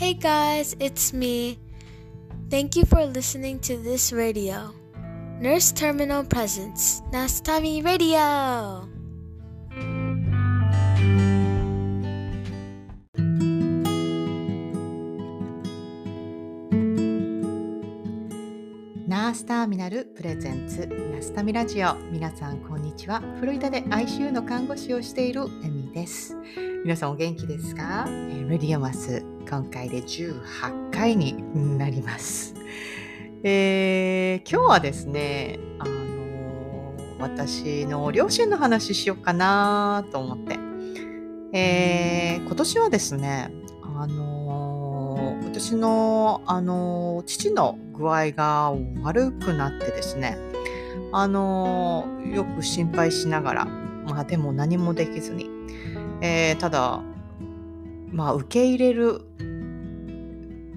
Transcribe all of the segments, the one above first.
Hey guys, it's me. Thank you for listening to this radio. Nurse Terminal Presents Nastami Radio. ナースターミナルプレゼンツナスタミラジオ。皆さんこんにちは。フロリダで ICU の看護師をしているエミです。皆さんお元気ですか、えー、レディアマス今回で18回になります、えー、今日はですねあのー、私の両親の話しようかなと思って、えー、今年はですねあの私のあの父の具合が悪くなってですねあのよく心配しながらまあでも何もできずに、えー、ただまあ受け入れる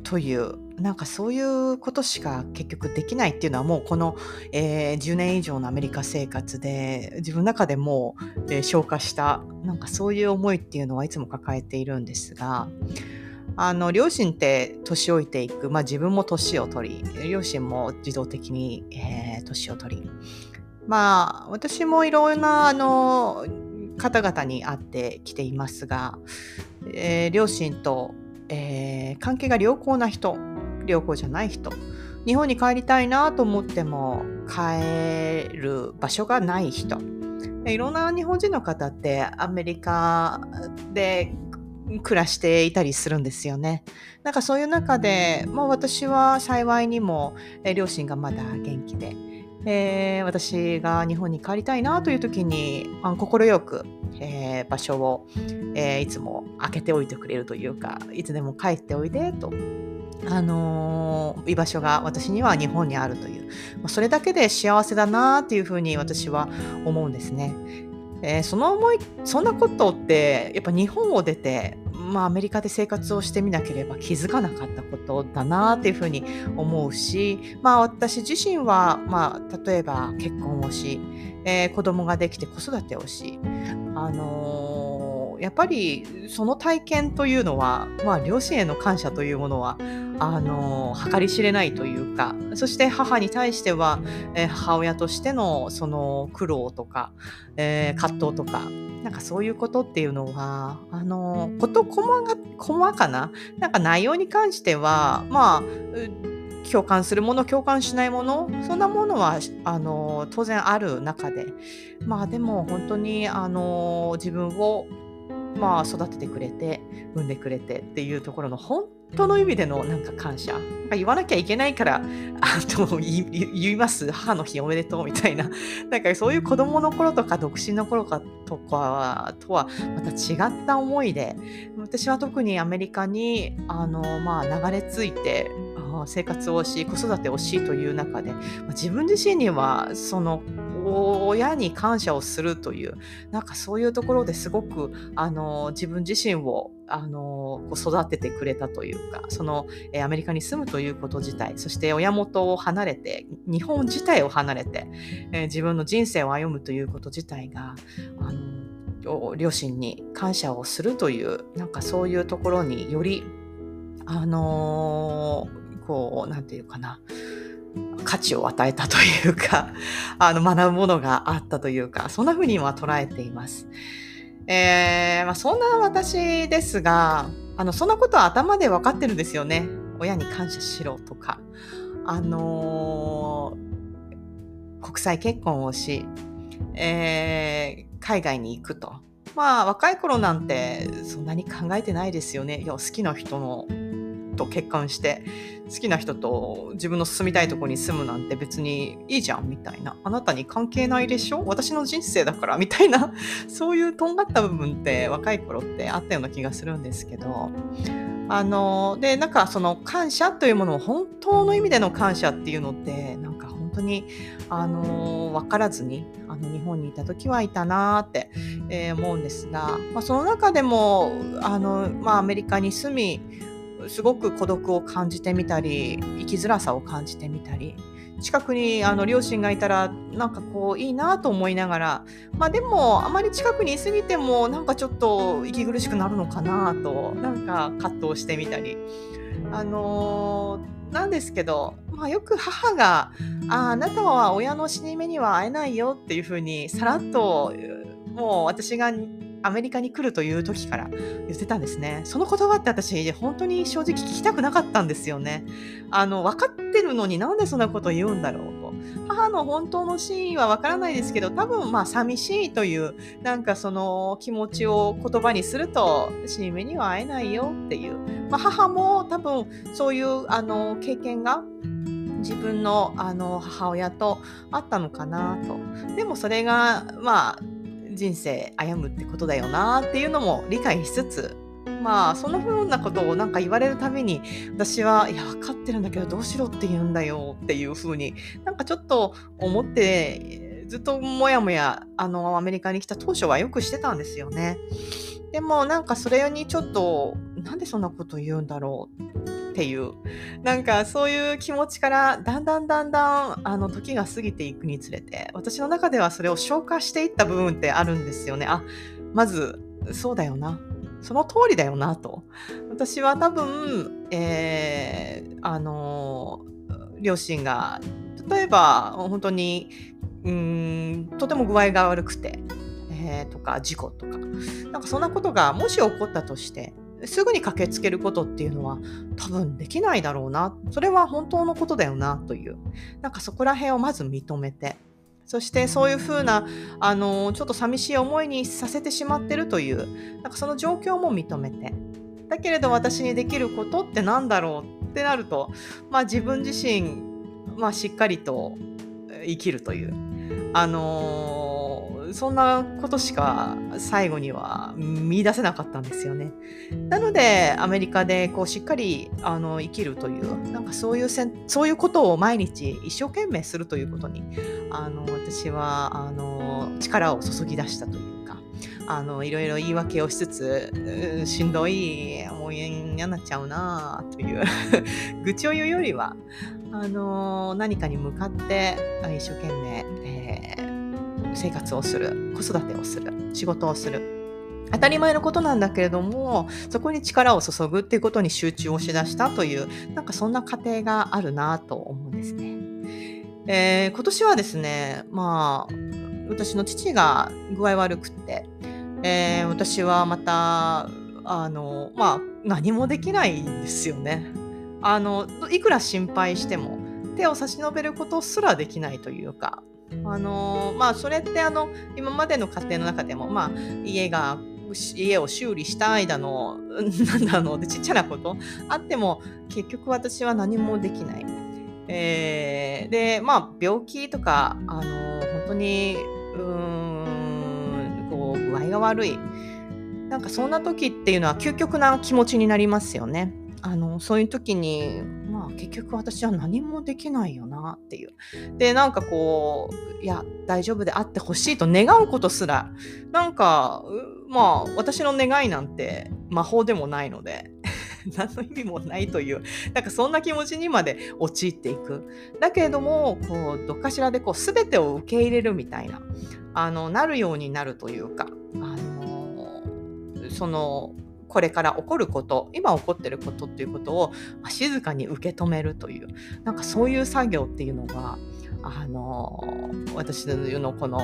というなんかそういうことしか結局できないっていうのはもうこの、えー、10年以上のアメリカ生活で自分の中でもう、えー、消化したなんかそういう思いっていうのはいつも抱えているんですがあの両親って年老いていく、まあ、自分も年を取り両親も自動的に、えー、年を取り。まあ私もいろんなあの方々に会ってきていますが、えー、両親と、えー、関係が良好な人良好じゃない人日本に帰りたいなと思っても帰る場所がない人。いろんな日本人の方ってアメリカで暮らしていたりするんですよね。なんかそういう中で、まあ、私は幸いにも、え両親がまだ元気で、えー、私が日本に帰りたいなという時に快く、えー、場所を、えー、いつも開けておいてくれるというかいつでも帰っておいでと。あの居場所が私には日本にあるという、まあ、それだけで幸せだなっていうふうに私は思うんですね。えー、その思いそんなことってやっぱ日本を出て、まあ、アメリカで生活をしてみなければ気づかなかったことだなっていうふうに思うし、まあ、私自身は、まあ、例えば結婚をし、えー、子供ができて子育てをし、あのー、やっぱりその体験というのは、まあ、両親への感謝というものはあの計り知れないというかそして母に対しては、えー、母親としてのその苦労とか、えー、葛藤とかなんかそういうことっていうのはあのこと細か細かななんか内容に関してはまあ共感するもの共感しないものそんなものはあの当然ある中でまあでも本当にあの自分をまあ、育ててくれて産んでくれてっていうところの本当の意味でのなんか感謝。言わなきゃいけないから あと言います。母の日おめでとうみたいな。なんかそういう子供の頃とか独身の頃かとかとはまた違った思いで私は特にアメリカにあの、まあ、流れ着いて生活をし子育てをしという中で自分自身にはその親に感謝をするというなんかそういうところですごくあの自分自身をあの育ててくれたというかその、えアメリカに住むということ自体そして親元を離れて日本自体を離れて、え自分の人生を歩むということ自体があの両親に感謝をするというなんかそういうところによりあの、こうなんていうかな価値を与えたというか、あの、学ぶものがあったというか、そんな風には捉えています。えー、まあ、そんな私ですが、あの、そんなことは頭で分かってるんですよね。親に感謝しろとか。あのー、国際結婚をし、えー、海外に行くと。まあ、若い頃なんてそんなに考えてないですよね。いや、好きな人のと結婚して好きな人と自分の住みたいとこに住むなんて別にいいじゃんみたいな。あなたに関係ないでしょ？私の人生だから。みたいな。そういうとんがった部分って若い頃ってあったような気がするんですけど。あのでなんかその感謝というものを本当の意味での感謝っていうのってなんか本当にあの分からずにあの日本にいた時はいたなって、えー、思うんですが、まあ、その中でもあの、まあ、アメリカに住みすごく孤独を感じてみたり生きづらさを感じてみたり。近くにあの両親がいたらなんかこういいなと思いながらまあでもあまり近くにいすぎてもなんかちょっと息苦しくなるのかなとなんか葛藤してみたり。あのー、なんですけど、まあ、よく母がああなたは親の死に目には会えないよっていうふうにさらっともう私がアメリカに来るという時から言ってたんですね。その言葉って私、本当に正直聞きたくなかったんですよね。あの、分かってるのになんでそんなこと言うんだろうと。母の本当の真意は分からないですけど、多分まあ寂しいという、なんかその気持ちを言葉にすると、死に目には会えないよっていう。まあ、母も多分そういうあの経験が自分のあの母親とあったのかなと。でもそれがまあ人生歩むってことだよなっていうのも理解しつつまあそんな風なことをなんか言われるために私はいや分かってるんだけどどうしろって言うんだよっていう風になんかちょっと思ってずっともやもやあのアメリカに来た当初はよくしてたんですよね。でもなんかそれにちょっとなんでそんなこと言うんだろうっていう。なんかそういう気持ちからだんだんだんだんあの時が過ぎていくにつれて私の中ではそれを消化していった部分ってあるんですよね。あまずそうだよな。その通りだよなと。私は多分、えー、あの両親が例えば本当にうんとても具合が悪くて、えー、とか事故とか。なんかそんなことがもし起こったとしてすぐに駆けつけることっていうのは多分できないだろうな。それは本当のことだよなという。なんかそこら辺をまず認めて。そしてそういうふうな、あのちょっと寂しい思いにさせてしまってるという、なんかその状況も認めて。だけれど私にできることって何だろうってなると、まあ自分自身、まあしっかりと生きるという。あのーそんなことしか最後には見出せなかったんですよね。なのでアメリカでこうしっかりあの生きるというなんかそういうせんそういうことを毎日一生懸命するということにあの私はあの力を注ぎ出したというか。あのいろいろ言い訳をしつつしんどいもう嫌になっちゃうなという 愚痴を言うよりはあの何かに向かって一生懸命、えー生活をする子育てをする仕事をする当たり前のことなんだけれどもそこに力を注ぐっていうことに集中をしだしたというなんかそんな過程があるなと思うんですね。えー、今年はですねまあ私の父が具合悪くって、えー、私はまたあのまあ何もできないんですよね。あのいくら心配しても手を差し伸べることすらできないというかあのまあそれってあの今までの家庭の中でもまあ家が家を修理した間の なんだろうちっちゃなことあっても結局私は何もできない。えー、でまあ病気とかあの本当にうんこう具合が悪いなんかそんな時っていうのは究極な気持ちになりますよね。あのそういう時に結局私は何もできないよなっていう。でなんかこういや大丈夫であってほしいと願うことすらなんかまあ私の願いなんて魔法でもないので 何の意味もないというなんかそんな気持ちにまで陥っていくだけれどもこうどっかしらでこう全てを受け入れるみたいなあのなるようになるというかあのそのこれから起こること今起こってることっていうことを静かに受け止めるというなんかそういう作業っていうのがあの私のこの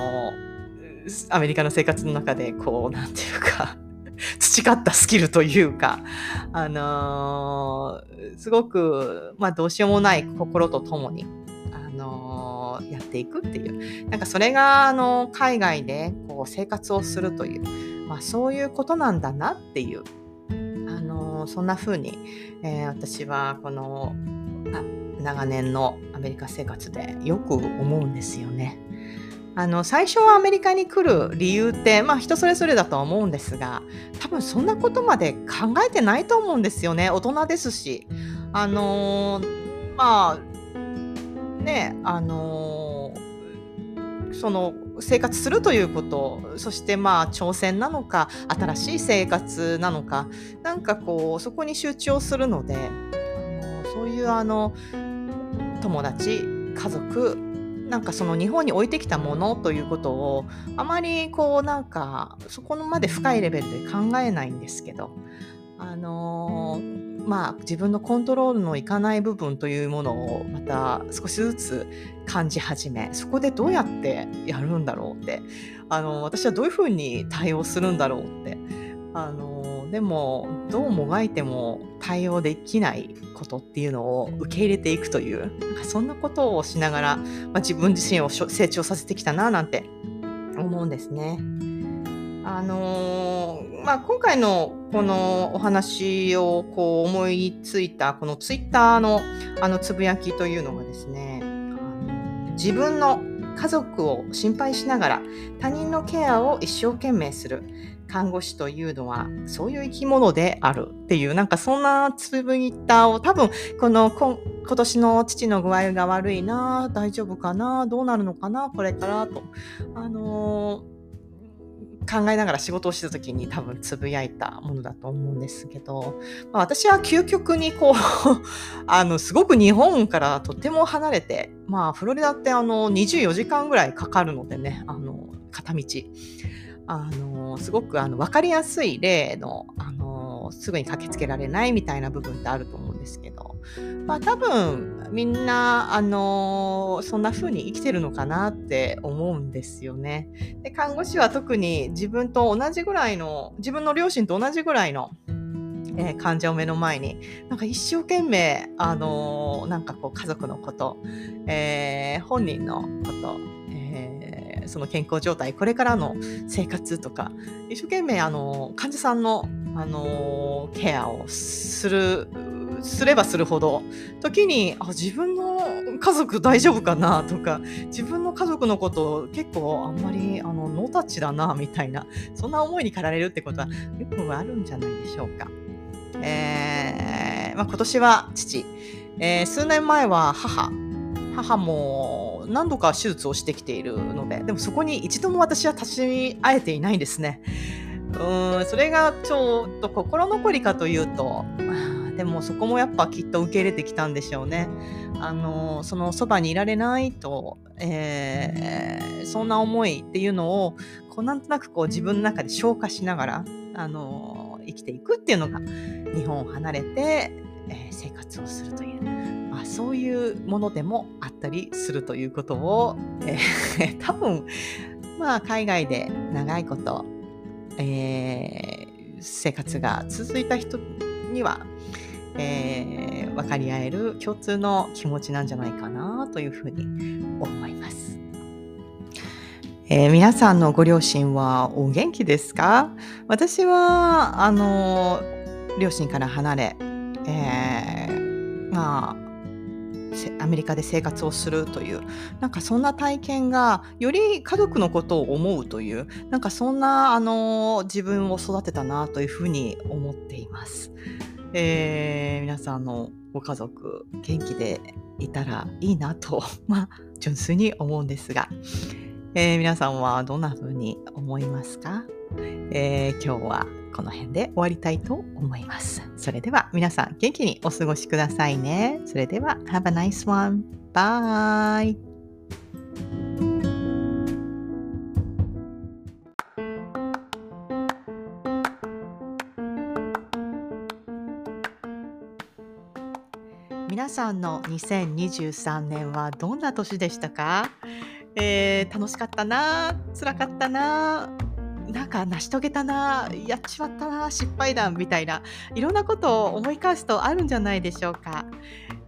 アメリカの生活の中でこう何て言うか 培ったスキルというか、あのー、すごく、まあ、どうしようもない心とともに、あのー、やっていくっていう。なんかそれが、あの海外でこう生活をするという、まあ、そういうことなんだなっていうそんな風に、えー、私はこの長年のアメリカ生活でよく思うんですよね。あの最初はアメリカに来る理由ってまあ人それぞれだとは思うんですが多分そんなことまで考えてないと思うんですよね大人ですしあのー、まあねあのー、その生活するということそしてまあ挑戦なのか新しい生活なのかなんかこうそこに集中をするのでそういうあの友達家家族なんかその日本に置いてきたものということをあまりこうなんかそこまで深いレベルで考えないんですけどあのー、まあ自分のコントロールのいかない部分というものをまた少しずつ感じ始めそこでどうやってやるんだろうってあの私はどういうふうに対応するんだろうってあのでもどうもがいても対応できないことっていうのを受け入れていくというなんかそんなことをしながら、まあ、自分自身を成長させてきたななんて思うんですね。あの、まあ、今回のこのお話をこう思いついたこのツイッターのあのつぶやきというのがですね、自分の家族を心配しながら他人のケアを一生懸命する看護師というのはそういう生き物であるっていうなんかそんなつぶいたを多分この今年の父の具合が悪いな大丈夫かなどうなるのかなこれからと。あのー考えながら仕事をしてた時に多分つぶやいたものだと思うんですけど、まあ、私は究極にこう あのすごく日本からとても離れてまあフロリダってあの24時間ぐらいかかるのでねあの片道。あのすごくあの分かりやすい例のあのすぐに駆けつけられないみたいな部分ってあると思うんですけど、まあ、多分みんなあのそんな風に生きてるのかなって思うんですよね。で看護師は特に自分と同じぐらいの自分の両親と同じぐらいのえー、患者を目の前になんか一生懸命、あの、なんかこう家族のこと、えー、本人のこと、えその健康状態これからの生活とか一生懸命あの患者さんのあのケアをするすればするほど時にあ自分の家族大丈夫かなとか自分の家族のこと結構あんまりあのノータッチだなみたいなそんな思いに駆られるってことはよくあるんじゃないでしょうか。えーまあ、今年は父、えー、数年前は母母も何度か手術をしてきているので、でもそこに一度も私は立ち会えていないんですね。うん、それがちょっと心残りかというと、でもそこもやっぱきっと受け入れてきたんでしょうね。あの、そのそばにいられないと、えー、そんな思いっていうのを、こうなんとなくこう自分の中で消化しながら、あの、生きていくっていうのが、日本を離れて、えー、生活をするという。まあ、そういうものでもあったりするということを、えー、多分、まあ、海外で長いこと、えー、生活が続いた人には、えー、分かり合える共通の気持ちなんじゃないかなというふうに思います。えー、皆さんのご両親はお元気ですか？私はあの両親から離れ、えー、まあアメリカで生活をするというなんかそんな体験がより家族のことを思うというなんかそんなあの自分を育てたなというふうに思っています。えー、皆さんのご家族元気でいたらいいなと、まあ、純粋に思うんですが、えー、皆さんはどんなふうに思いますか、えー、今日はこの辺で終わりたいと思います。それでは皆さん元気にお過ごしくださいね。それでは Have a nice one. Bye! 皆さんの2023年はどんな年でしたか、えー、楽しかったな辛かったななんか成し遂げたなやっちまったな失敗談みたいないろんなことを思い返すとあるんじゃないでしょうか。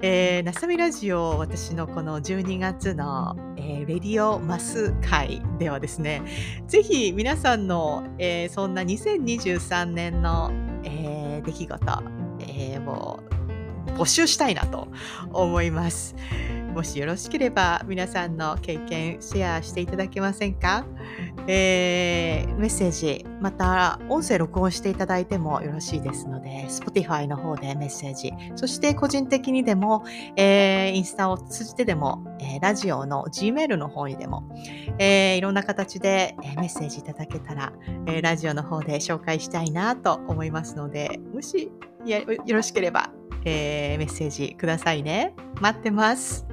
えー、なさみラジオ私のこの12月の、えー、レディオマス会ではですねぜひ皆さんの、えー、そんな2023年の、えー、出来事、えー、を募集したいなと思います。もしよろしければ皆さんの経験シェアしていただけませんか、えー、メッセージ、また音声録音していただいてもよろしいですので、Spotify の方でメッセージ、そして個人的にでも、えー、インスタを通じてでも、えー、ラジオの Gmail の方にでも、えー、いろんな形でメッセージいただけたら、えー、ラジオの方で紹介したいなと思いますので、もしよろしければ、えー、メッセージくださいね。待ってます。